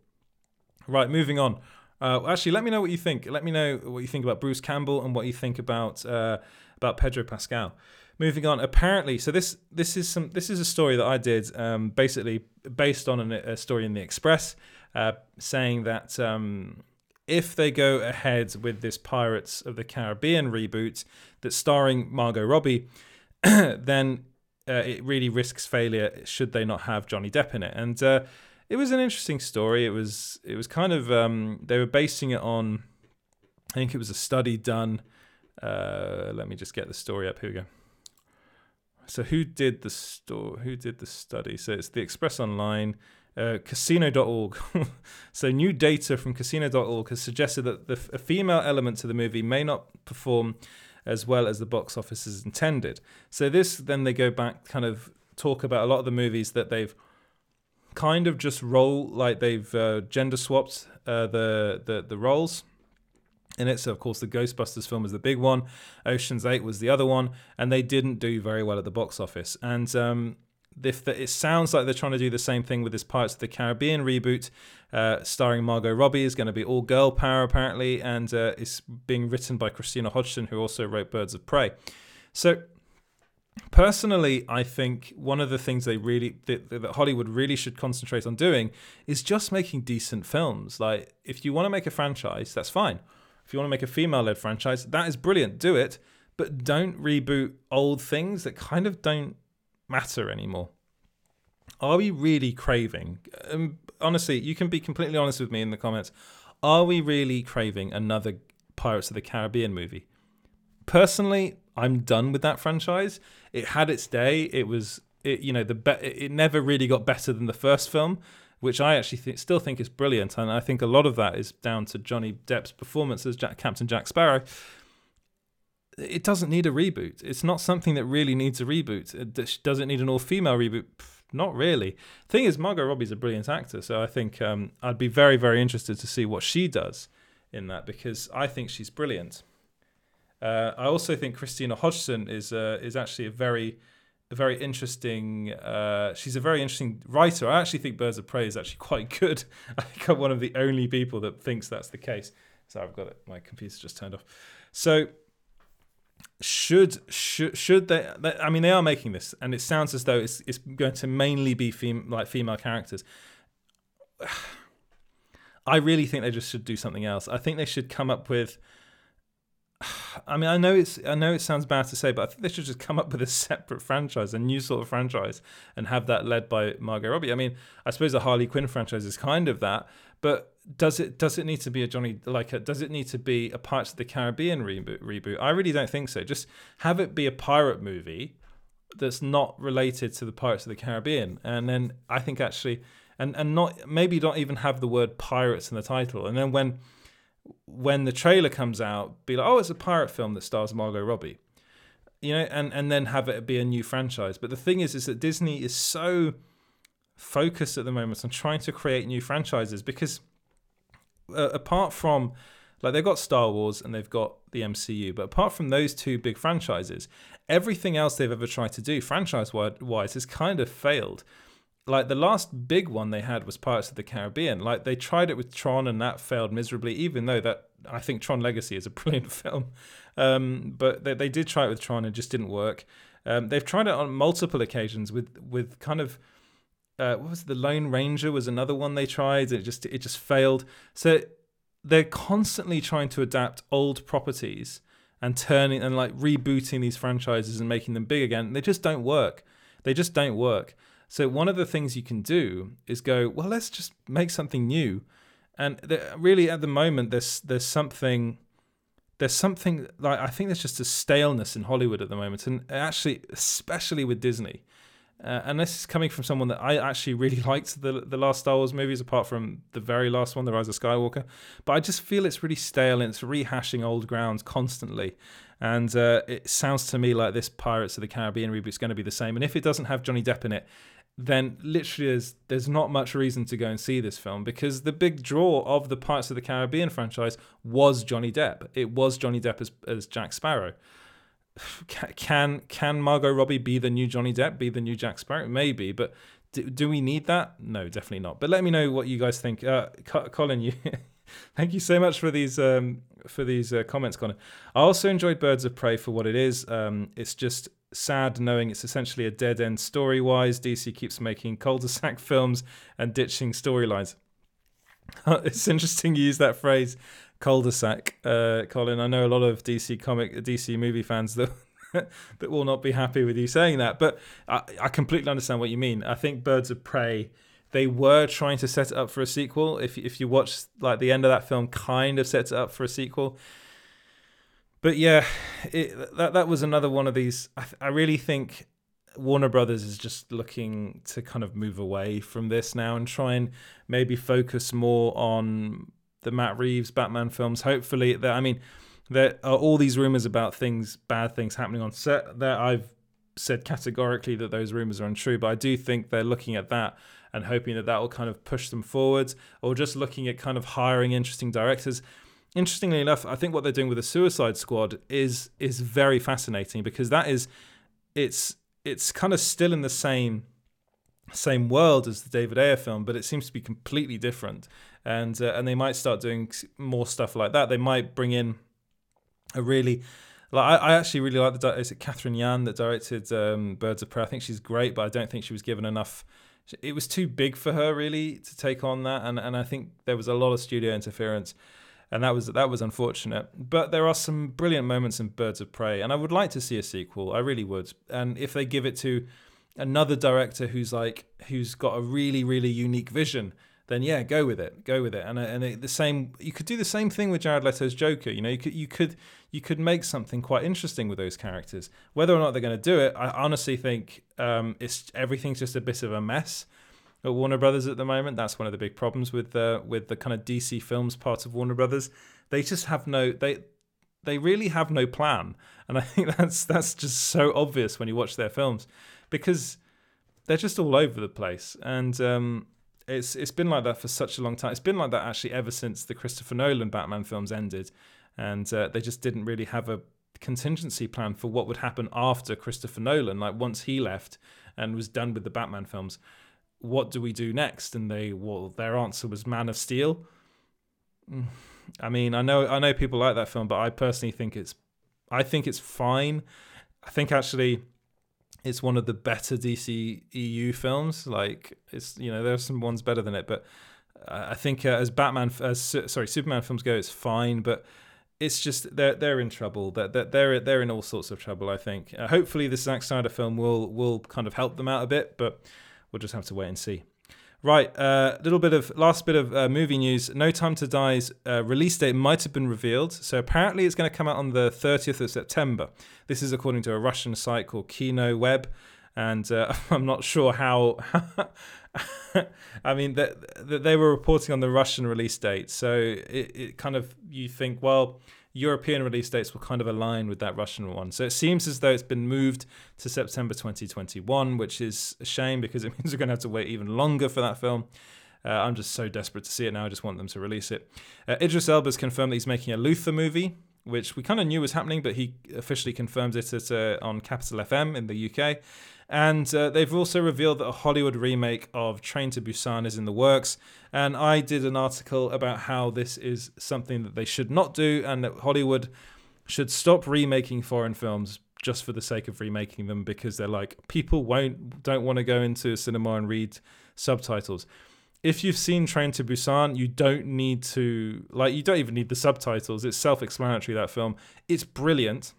Right, moving on. Uh, actually, let me know what you think. Let me know what you think about Bruce Campbell and what you think about uh, about Pedro Pascal. Moving on. Apparently, so this this is some this is a story that I did um, basically based on an, a story in the Express, uh, saying that um, if they go ahead with this Pirates of the Caribbean reboot that's starring Margot Robbie, then uh, it really risks failure. Should they not have Johnny Depp in it? And uh, it was an interesting story. It was it was kind of um, they were basing it on I think it was a study done. Uh, let me just get the story up. Here we go. So who did the store? Who did the study? So it's the Express Online. Uh, casino.org. so, new data from casino.org has suggested that the, a female element to the movie may not perform as well as the box office is intended. So, this then they go back, kind of talk about a lot of the movies that they've kind of just roll like they've uh, gender swapped uh, the, the the roles in it. So of course the Ghostbusters film was the big one, Ocean's Eight was the other one, and they didn't do very well at the box office. And um, if the, it sounds like they're trying to do the same thing with this Pirates of the Caribbean reboot, uh, starring Margot Robbie, is going to be all girl power apparently, and uh, it's being written by Christina Hodson, who also wrote Birds of Prey. So personally, I think one of the things they really that, that, Hollywood really should concentrate on doing is just making decent films. Like, if you want to make a franchise, that's fine. If you want to make a female-led franchise, that is brilliant. Do it, but don't reboot old things that kind of don't matter anymore. Are we really craving? Um, honestly, you can be completely honest with me in the comments. Are we really craving another Pirates of the Caribbean movie? Personally, I'm done with that franchise. It had its day. It was, it, you know, the be- it never really got better than the first film, which I actually th- still think is brilliant, and I think a lot of that is down to Johnny Depp's performance as Jack- Captain Jack Sparrow. It doesn't need a reboot. It's not something that really needs a reboot. It, does it need an all-female reboot? Not really. Thing is, Margot Robbie's a brilliant actor, so I think um, I'd be very, very interested to see what she does in that because I think she's brilliant. Uh, I also think Christina Hodson is uh, is actually a very a very interesting. Uh, she's a very interesting writer. I actually think Birds of Prey is actually quite good. I think I'm one of the only people that thinks that's the case. So I've got it. My computer's just turned off. So should should should they, they, I mean, they are making this, and it sounds as though it's it's going to mainly be fem, like female characters. I really think they just should do something else. I think they should come up with I mean, I know it's I know it sounds bad to say, but I think they should just come up with a separate franchise, a new sort of franchise, and have that led by Margot Robbie. I mean, I suppose the Harley Quinn franchise is kind of that, but does it does it need to be a Johnny like a, does it need to be a Pirates of the Caribbean reboot? Reboot? I really don't think so. Just have it be a pirate movie that's not related to the Pirates of the Caribbean, and then I think actually, and and not maybe not even have the word pirates in the title, and then when when the trailer comes out, be like, oh, it's a pirate film that stars Margot Robbie, you know, and and then have it be a new franchise. But the thing is, is that Disney is so focused at the moment on trying to create new franchises because uh, apart from like they've got Star Wars and they've got the MCU, but apart from those two big franchises, everything else they've ever tried to do franchise wise has kind of failed like the last big one they had was Pirates of the Caribbean. Like they tried it with Tron and that failed miserably, even though that I think Tron Legacy is a brilliant film. Um, but they, they did try it with Tron and just didn't work. Um, they've tried it on multiple occasions with with kind of uh, what was it? the Lone Ranger was another one they tried. It just it just failed. So they're constantly trying to adapt old properties and turning and like rebooting these franchises and making them big again. They just don't work. They just don't work. So one of the things you can do is go, well, let's just make something new. And really, at the moment, there's there's something there's something like I think there's just a staleness in Hollywood at the moment, and actually, especially with Disney. Uh, and this is coming from someone that I actually really liked the the last Star Wars movies, apart from the very last one, The Rise of Skywalker. But I just feel it's really stale and it's rehashing old grounds constantly. And uh, it sounds to me like this Pirates of the Caribbean reboot is going to be the same. And if it doesn't have Johnny Depp in it, then literally there's there's not much reason to go and see this film because the big draw of the Pirates of the Caribbean franchise was Johnny Depp. It was Johnny Depp as, as Jack Sparrow. Can can Margot Robbie be the new Johnny Depp? Be the new Jack Sparrow? Maybe, but do, do we need that? No, definitely not. But let me know what you guys think. Uh, Colin, you thank you so much for these um, for these uh, comments, Colin. I also enjoyed Birds of Prey for what it is. Um, it's just sad knowing it's essentially a dead end story wise. DC keeps making cul de sac films and ditching storylines. it's interesting you use that phrase, cul de sac, uh, Colin. I know a lot of DC comic, DC movie fans that. that will not be happy with you saying that, but I, I completely understand what you mean. I think Birds of Prey they were trying to set it up for a sequel. If if you watch like the end of that film, kind of sets it up for a sequel but yeah, it, that that was another one of these. I, I really think Warner Brothers is just looking to kind of move away from this now and try and maybe focus more on the Matt Reeves Batman films. Hopefully, that I mean, there are all these rumors about things, bad things happening on set. That I've said categorically that those rumors are untrue, but I do think they're looking at that and hoping that that will kind of push them forwards, or just looking at kind of hiring interesting directors interestingly enough, I think what they're doing with the Suicide Squad is is very fascinating because that is it's it's kind of still in the same same world as the David Ayer film, but it seems to be completely different. And uh, and they might start doing more stuff like that. They might bring in a really like I, I actually really like the is it Catherine Yan that directed um, Birds of Prey. I think she's great, but I don't think she was given enough. It was too big for her really to take on that, and and I think there was a lot of studio interference and that was that was unfortunate. But there are some brilliant moments in Birds of Prey, and I would like to see a sequel. I really would. And if they give it to another director who's like who's got a really really unique vision, then yeah, go with it, go with it. And and it, the same, you could do the same thing with Jared Leto's Joker. You know, you could you could you could make something quite interesting with those characters. Whether or not they're going to do it, I honestly think um, it's everything's just a bit of a mess at Warner Brothers at the moment. That's one of the big problems with the with the kind of DC films part of Warner Brothers. They just have no they they really have no plan, and I think that's that's just so obvious when you watch their films because they're just all over the place and. Um, it's it's been like that for such a long time. It's been like that actually ever since the Christopher Nolan Batman films ended, and uh, they just didn't really have a contingency plan for what would happen after Christopher Nolan. Like once he left and was done with the Batman films, what do we do next? And they, well, their answer was Man of Steel. Mm. I mean, I know, I know people like that film, but I personally think it's, I think it's fine. I think actually, it's one of the better DC EU films. Like, it's you know, there's some ones better than it, but I think uh, as Batman, as sorry, Superman films go, it's fine. But it's just they're they're in trouble. That they're, they're they're in all sorts of trouble. I think. Uh, hopefully, this Zack Snyder film will will kind of help them out a bit, but we'll just have to wait and see. Right, a uh, little bit of last bit of uh, movie news. No Time to Die's uh, release date might have been revealed. So apparently, it's going to come out on the 30th of September. This is according to a Russian site called Kino Web, and uh, I'm not sure how. I mean, that they were reporting on the Russian release date, so it, it kind of you think, well, European release dates will kind of align with that Russian one. So it seems as though it's been moved to September 2021, which is a shame because it means we're going to have to wait even longer for that film. Uh, I'm just so desperate to see it now. I just want them to release it. Uh, Idris Elba's confirmed that he's making a Luther movie, which we kind of knew was happening, but he officially confirms it at, uh, on Capital FM in the UK. And uh, they've also revealed that a Hollywood remake of Train to Busan is in the works. And I did an article about how this is something that they should not do and that Hollywood should stop remaking foreign films just for the sake of remaking them because they're like people won't don't want to go into a cinema and read subtitles. If you've seen Train to Busan, you don't need to like you don't even need the subtitles. It's self-explanatory that film. It's brilliant.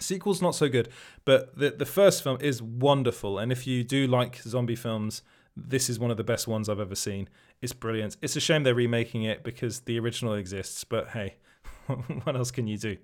Sequel's not so good, but the the first film is wonderful. And if you do like zombie films, this is one of the best ones I've ever seen. It's brilliant. It's a shame they're remaking it because the original exists, but hey, what else can you do?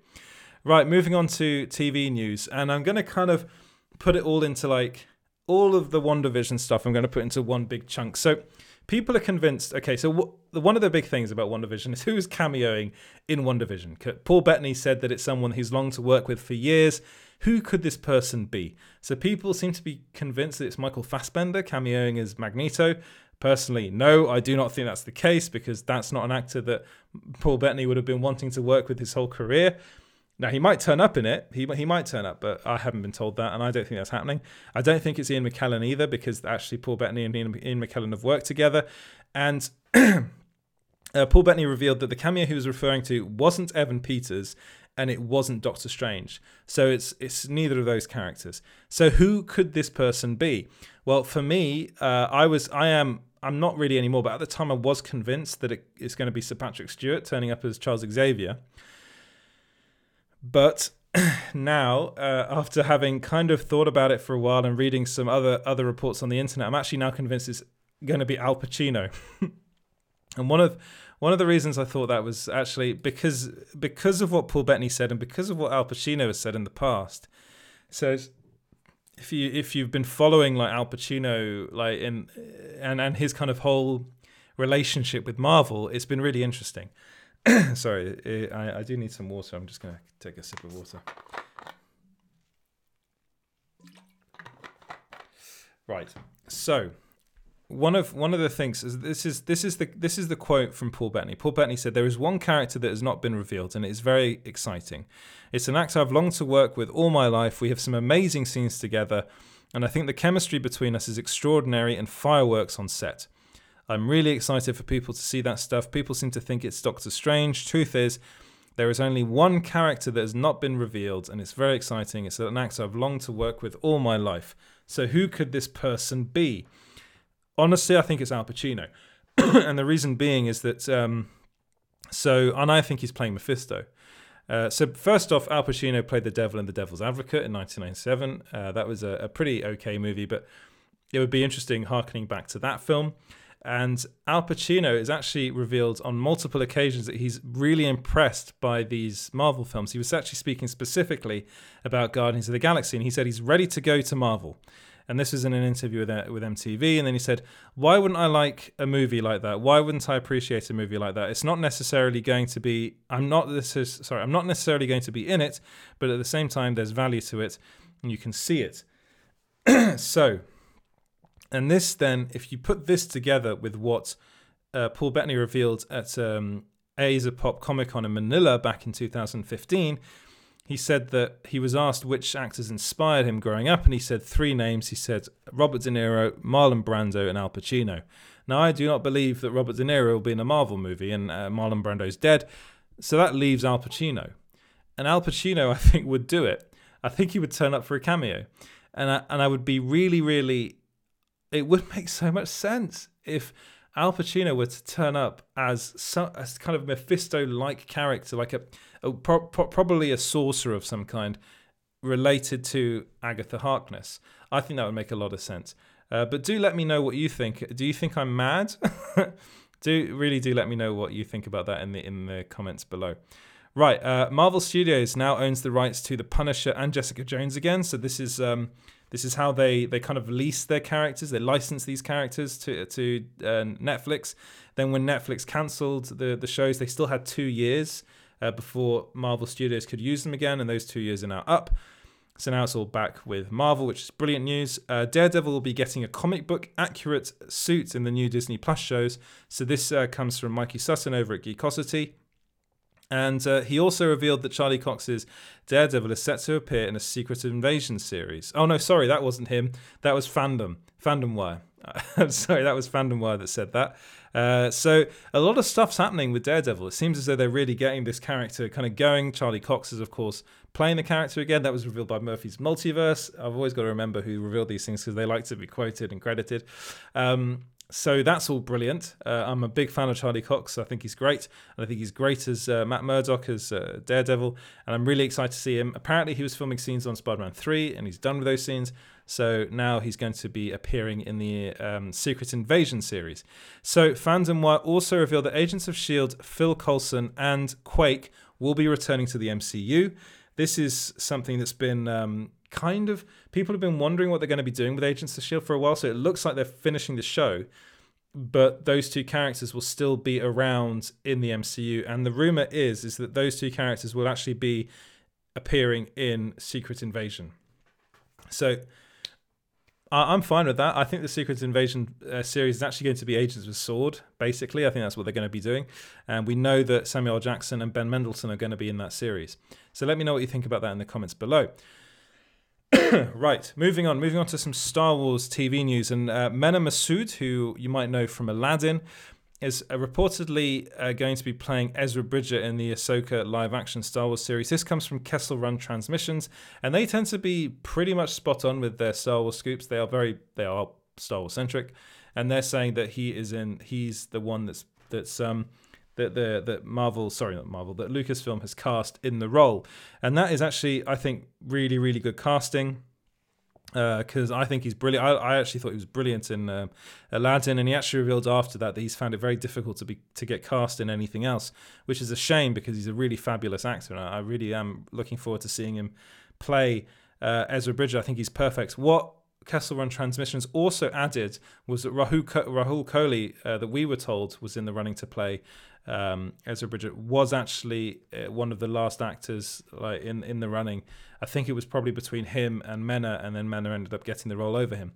Right, moving on to TV news, and I'm going to kind of put it all into like all of the WandaVision stuff. I'm going to put into one big chunk. So people are convinced. Okay, so one of the big things about WandaVision is who's cameoing in WandaVision. Paul Bettany said that it's someone he's longed to work with for years. Who could this person be? So people seem to be convinced that it's Michael Fassbender cameoing as Magneto. Personally, no, I do not think that's the case because that's not an actor that Paul Bettany would have been wanting to work with his whole career. Now he might turn up in it. He he might turn up, but I haven't been told that, and I don't think that's happening. I don't think it's Ian McKellen either, because actually Paul Bettany and Ian, Ian McKellen have worked together, and. Uh, Paul Bettany revealed that the cameo he was referring to wasn't Evan Peters and it wasn't Doctor Strange. So it's it's neither of those characters. So who could this person be? Well, for me, uh, I was I am I'm not really anymore, but at the time I was convinced that it, it's going to be Sir Patrick Stewart turning up as Charles Xavier. But now, uh, after having kind of thought about it for a while and reading some other other reports on the internet, I'm actually now convinced it's going to be Al Pacino. and one of one of the reasons I thought that was actually because because of what Paul Bettany said and because of what Al Pacino has said in the past. So if you if you've been following like Al Pacino like in and and his kind of whole relationship with Marvel, it's been really interesting. Sorry, eh, I, I do need some water. I'm just going to take a sip of water. Right. So, one of one of the things is this is this is the this is the quote from Paul Bettany. Paul Bettany said there is one character that has not been revealed and it is very exciting. It's an actor I've longed to work with all my life. We have some amazing scenes together and I think the chemistry between us is extraordinary and fireworks on set. I'm really excited for people to see that stuff. People seem to think it's Doctor Strange. Truth is, there is only one character that has not been revealed, and it's very exciting. It's an actor I've longed to work with all my life. So, who could this person be? Honestly, I think it's Al Pacino. and the reason being is that, um, so, and I think he's playing Mephisto. Uh, so first off, Al Pacino played the devil in The Devil's Advocate in 1997. Uh, that was a, a, pretty okay movie, but it would be interesting harkening back to that film. And Al Pacino is actually revealed on multiple occasions that he's really impressed by these Marvel films. He was actually speaking specifically about Guardians of the Galaxy, and he said he's ready to go to Marvel. And this was in an interview with, uh, with MTV. And then he said, Why wouldn't I like a movie like that? Why wouldn't I appreciate a movie like that? It's not necessarily going to be, I'm not, this is, sorry, I'm not necessarily going to be in it, but at the same time, there's value to it and you can see it. so, and this then, if you put this together with what uh, Paul Bettany revealed at um, Asia Pop Comic Con in Manila back in 2015, he said that he was asked which actors inspired him growing up, and he said three names. He said Robert De Niro, Marlon Brando, and Al Pacino. Now, I do not believe that Robert De Niro will be in a Marvel movie, and uh, Marlon Brando's dead, so that leaves Al Pacino. And Al Pacino, I think, would do it. I think he would turn up for a cameo, and I, and I would be really, really it would make so much sense if Al Pacino were to turn up as some, as kind of Mephisto-like character, like a, a pro, pro, probably a sorcerer of some kind, related to Agatha Harkness, I think that would make a lot of sense. Uh, but do let me know what you think. Do you think I'm mad? do really do let me know what you think about that in the in the comments below. Right, uh, Marvel Studios now owns the rights to the Punisher and Jessica Jones again. So this is um, this is how they they kind of lease their characters. They license these characters to to uh, Netflix. Then when Netflix cancelled the the shows, they still had two years uh, before Marvel Studios could use them again, and those two years are now up. So now it's all back with Marvel, which is brilliant news. Uh, Daredevil will be getting a comic book accurate suit in the new Disney Plus shows. So this uh, comes from Mikey Sutton over at Geekosity. And uh, he also revealed that Charlie Cox's Daredevil is set to appear in a Secret Invasion series. Oh no, sorry, that wasn't him. That was Fandom, Fandom Wire. sorry, that was Fandom Wire that said that. Uh, so a lot of stuff's happening with Daredevil. It seems as though they're really getting this character kind of going. Charlie Cox is, of course, playing the character again. That was revealed by Murphy's Multiverse. I've always got to remember who revealed these things because they like to be quoted and credited. Um, so that's all brilliant. Uh, I'm a big fan of Charlie Cox. I think he's great. And I think he's great as uh, Matt Murdock, as uh, Daredevil. And I'm really excited to see him. Apparently, he was filming scenes on Spider Man 3, and he's done with those scenes. So now he's going to be appearing in the um, Secret Invasion series. So Fandom Wire also revealed that Agents of S.H.I.E.L.D., Phil Coulson, and Quake will be returning to the MCU. This is something that's been. Um, kind of people have been wondering what they're going to be doing with Agents of Shield for a while. So it looks like they're finishing the show, but those two characters will still be around in the MCU. And the rumor is is that those two characters will actually be appearing in Secret Invasion. So I'm fine with that. I think the Secret Invasion uh, series is actually going to be Agents of Sword. Basically, I think that's what they're going to be doing, and we know that Samuel Jackson and Ben Mendelsohn are going to be in that series. So let me know what you think about that in the comments below. right, moving on. Moving on to some Star Wars TV news. And uh, Mena Massoud, who you might know from Aladdin, is uh, reportedly uh, going to be playing Ezra Bridger in the Ahsoka live action Star Wars series. This comes from Kessel Run Transmissions, and they tend to be pretty much spot on with their Star Wars scoops. They are very, they are Star Wars centric, and they're saying that he is in, he's the one that's that's um that the that Marvel, sorry, not Marvel, that Lucasfilm has cast in the role, and that is actually, I think, really really good casting. Because uh, I think he's brilliant. I, I, actually thought he was brilliant in uh, Aladdin, and he actually revealed after that that he's found it very difficult to be to get cast in anything else, which is a shame because he's a really fabulous actor, and I, I really am looking forward to seeing him play uh, Ezra Bridger. I think he's perfect. What Kessel Run Transmissions also added was that Rahul, Rahul Kohli, uh, that we were told was in the running to play um, Ezra Bridger was actually uh, one of the last actors like in in the running. I think it was probably between him and Mena, and then Mena ended up getting the role over him.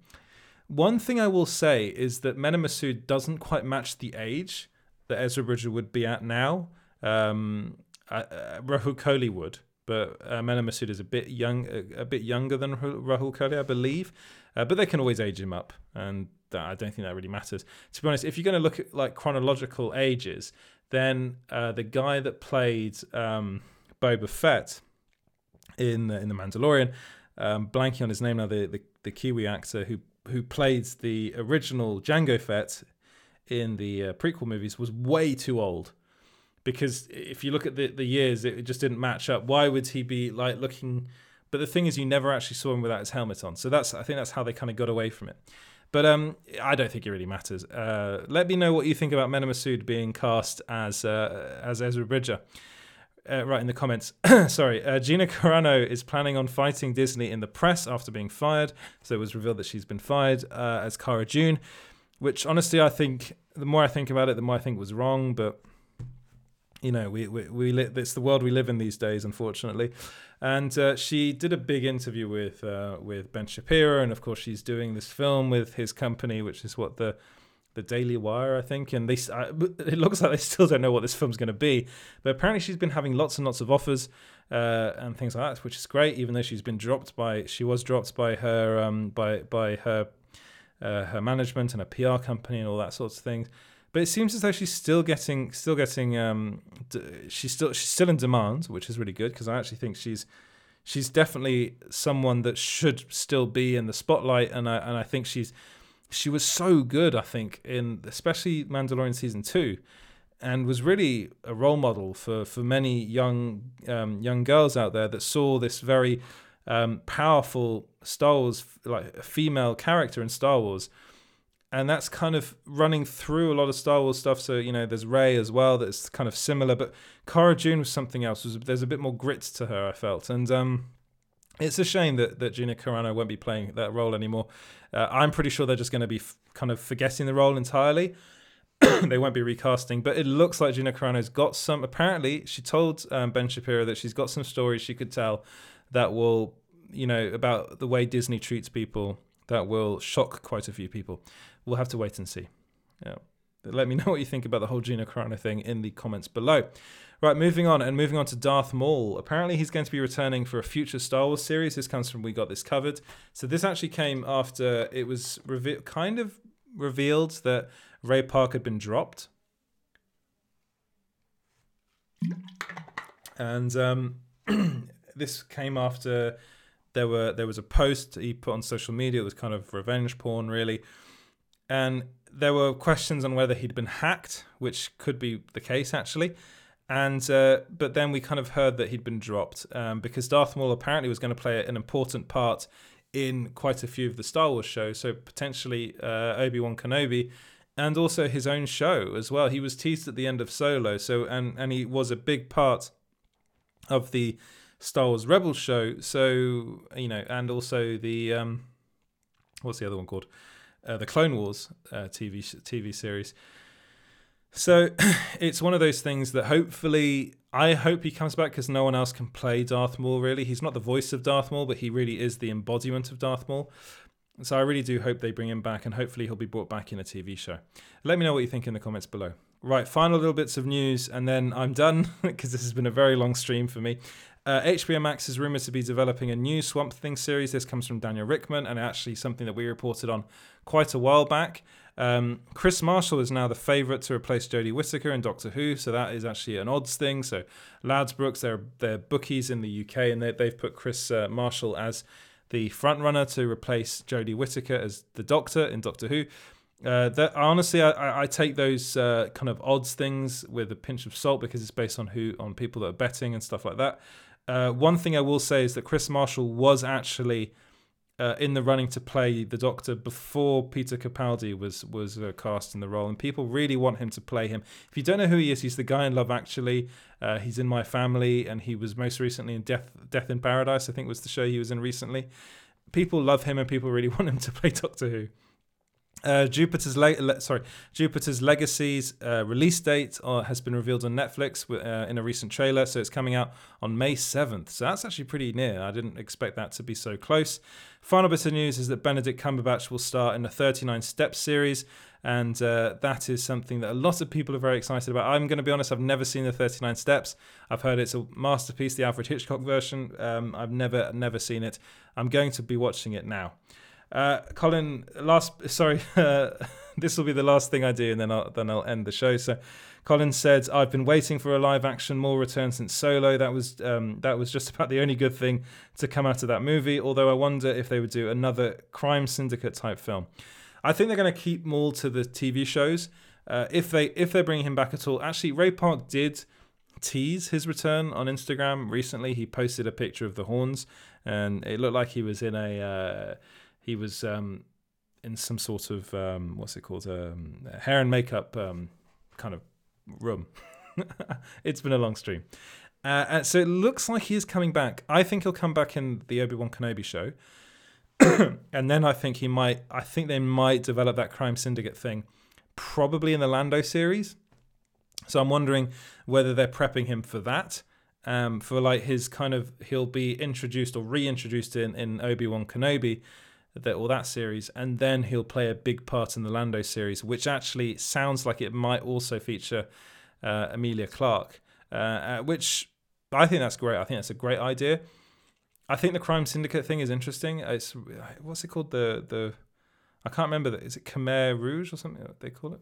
One thing I will say is that Mena Massoud doesn't quite match the age that Ezra Bridger would be at now. Um, uh, Rahul Kohli would, but uh, Mena Massoud is a bit young, a, a bit younger than Rahul Kohli, I believe. Uh, but they can always age him up, and I don't think that really matters. To be honest, if you're going to look at like chronological ages, then uh, the guy that played um, Boba Fett in the, in the Mandalorian, um, blanking on his name now, the, the, the Kiwi actor who who played the original Jango Fett in the uh, prequel movies was way too old. Because if you look at the, the years, it just didn't match up. Why would he be like looking? But the thing is, you never actually saw him without his helmet on. So that's I think that's how they kind of got away from it. But um, I don't think it really matters. Uh, let me know what you think about Mena Massoud being cast as uh, as Ezra Bridger. Uh, right in the comments. Sorry, uh, Gina Carano is planning on fighting Disney in the press after being fired. So it was revealed that she's been fired uh, as Cara Dune, which honestly I think the more I think about it, the more I think was wrong. But you know, we we, we li- it's the world we live in these days, unfortunately. And uh, she did a big interview with uh, with Ben Shapiro, and of course she's doing this film with his company, which is what the the Daily Wire, I think, and they uh, it looks like they still don't know what this film's going to be. But apparently, she's been having lots and lots of offers uh, and things like that, which is great. Even though she's been dropped by, she was dropped by her um, by by her uh, her management and a PR company and all that sorts of things but it seems as though she's still getting still getting um she's still she's still in demand which is really good because i actually think she's she's definitely someone that should still be in the spotlight and i and i think she's she was so good. I think in especially Mandalorian season two, and was really a role model for for many young um, young girls out there that saw this very um, powerful Star Wars like a female character in Star Wars. And that's kind of running through a lot of Star Wars stuff. So you know, there's Rey as well. That's kind of similar, but Cara Dune was something else. There's a bit more grit to her. I felt, and um, it's a shame that, that Gina Carano won't be playing that role anymore. Uh, I'm pretty sure they're just going to be f- kind of forgetting the role entirely. they won't be recasting, but it looks like Gina Carano's got some. Apparently, she told um, Ben Shapiro that she's got some stories she could tell that will, you know, about the way Disney treats people that will shock quite a few people. We'll have to wait and see. Yeah. Let me know what you think about the whole Gina Carano thing in the comments below. Right, moving on and moving on to Darth Maul. Apparently, he's going to be returning for a future Star Wars series. This comes from We Got This Covered. So this actually came after it was reve- kind of revealed that Ray Park had been dropped, and um, this came after there were there was a post he put on social media. It was kind of revenge porn, really, and there were questions on whether he'd been hacked, which could be the case actually and uh, but then we kind of heard that he'd been dropped um, because Darth Maul apparently was going to play an important part in quite a few of the Star Wars shows, so potentially uh, Obi Wan Kenobi, and also his own show as well. He was teased at the end of Solo, so and and he was a big part of the Star Wars Rebels show. So you know, and also the um, what's the other one called? Uh, the Clone Wars uh, TV TV series. So it's one of those things that hopefully I hope he comes back because no one else can play Darth Maul. Really, he's not the voice of Darth Maul, but he really is the embodiment of Darth Maul. So I really do hope they bring him back, and hopefully he'll be brought back in a TV show. Let me know what you think in the comments below. Right, final little bits of news, and then I'm done because this has been a very long stream for me. Uh, HBO Max is rumored to be developing a new Swamp Thing series. This comes from Daniel Richtman and actually something that we reported on quite a while back. Um, Kris Marshall is now the favourite to replace Jodie Whittaker in Doctor Who, so that is actually an odds thing. So Ladbrokes, they're, they're bookies in the UK, and they, they've put Kris uh, Marshall as the front runner to replace Jodie Whittaker as the Doctor in Doctor Who. Uh, that honestly, I, I take those uh, kind of odds things with a pinch of salt because it's based on who on people that are betting and stuff like that. Uh, one thing I will say is that Kris Marshall was actually uh, in the running to play the Doctor before Peter Capaldi was was uh, cast in the role, and people really want him to play him. If you don't know who he is, he's the guy in Love Actually. Uh, he's in My Family, and he was most recently in Death Death in Paradise. I think was the show he was in recently. People love him, and people really want him to play Doctor Who. Uh, Jupiter's le- le- sorry, Jupiter's Legacy's uh, release date uh, has been revealed on Netflix uh, in a recent trailer, so it's coming out on May 7th. So that's actually pretty near. I didn't expect that to be so close. Final bit of news is that Benedict Cumberbatch will start in the 39 Steps series, and uh, that is something that a lot of people are very excited about. I'm going to be honest, I've never seen the 39 Steps. I've heard it's a masterpiece, the Alfred Hitchcock version. Um, I've never never seen it. I'm going to be watching it now. Uh, Colin, last sorry, uh, this will be the last thing I do, and then I'll then I'll end the show. So, Colin said, "I've been waiting for a live action Maul return since Solo. That was um, that was just about the only good thing to come out of that movie. Although I wonder if they would do another crime syndicate type film. I think they're going to keep Maul to the TV shows. Uh, if they if they're bringing him back at all. Actually, Ray Park did." tease his return on Instagram recently. He posted a picture of the horns, and it looked like he was in a uh, he was um, in some sort of um, what's it called, um, hair and makeup um, kind of room. it's been a long stream. Uh, uh, so it looks like he is coming back. I think he'll come back in the Obi Wan Kenobi show, and then I think he might. I think they might develop that crime syndicate thing, probably in the Lando series. So I'm wondering whether they're prepping him for that, um, for like his kind of he'll be introduced or reintroduced in in Obi Wan Kenobi, that or that series, and then he'll play a big part in the Lando series, which actually sounds like it might also feature uh, Emilia Clarke, uh, uh, which I think that's great. I think that's a great idea. I think the crime syndicate thing is interesting. It's what's it called? The the I can't remember that. Is it Khmer Rouge or something they call it?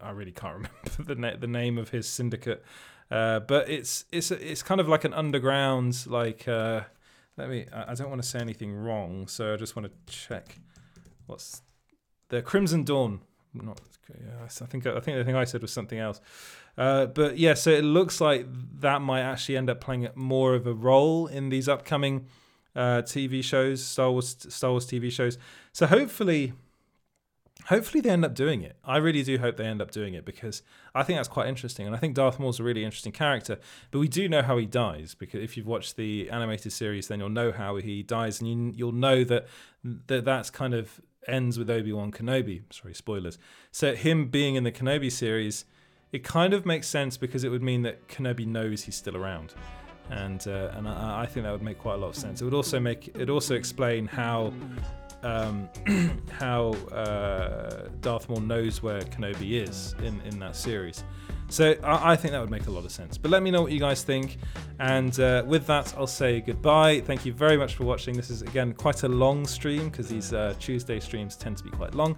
I really can't remember the na- the name of his syndicate. Uh, but it's it's it's kind of like an underground like uh, let me. I don't want to say anything wrong, so I just want to check what's the Crimson Dawn. Not, I think I think the thing I said was something else. Uh, but yeah, so it looks like that might actually end up playing more of a role in these upcoming uh, TV shows, Star Wars Star Wars TV shows. So hopefully, hopefully they end up doing it. I really do hope they end up doing it because I think that's quite interesting, and I think Darth Maul's a really interesting character. But we do know how he dies because if you've watched the animated series, then you'll know how he dies, and you, you'll know that that that's kind of ends with Obi Wan Kenobi. Sorry, spoilers. So him being in the Kenobi series, it kind of makes sense because it would mean that Kenobi knows he's still around and uh, and I, I, think that would make quite a lot of sense. It would also make it also explain how um, how uh, Darth Maul knows where Kenobi is in, in that series. So I, I, think that would make a lot of sense. But let me know what you guys think. And uh, with that, I'll say goodbye. Thank you very much for watching. This is again quite a long stream because these uh, Tuesday streams tend to be quite long.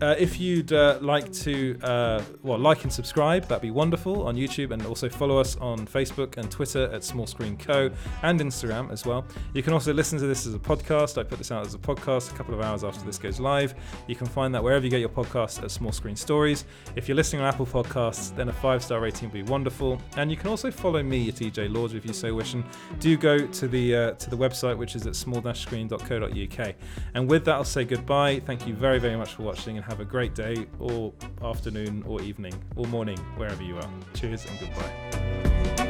Uh, if you'd uh, like to, uh, well, like and subscribe, that'd be wonderful on YouTube, and also follow us on Facebook and Twitter at Small Screen Co. and Instagram as well. You can also listen to this as a podcast. I put this out as a podcast a couple of hours after this goes live. You can find that wherever you get your podcasts at Small Screen Stories. If you're listening on Apple Podcasts, then a five star rating would be wonderful. And you can also follow me at EJ Lords if you so wish. And do go to the uh, to the website, which is at small-screen.co.uk. And with that, I'll say goodbye. Thank you very very much for watching. And have a great day or afternoon or evening or morning, wherever you are. Cheers and goodbye.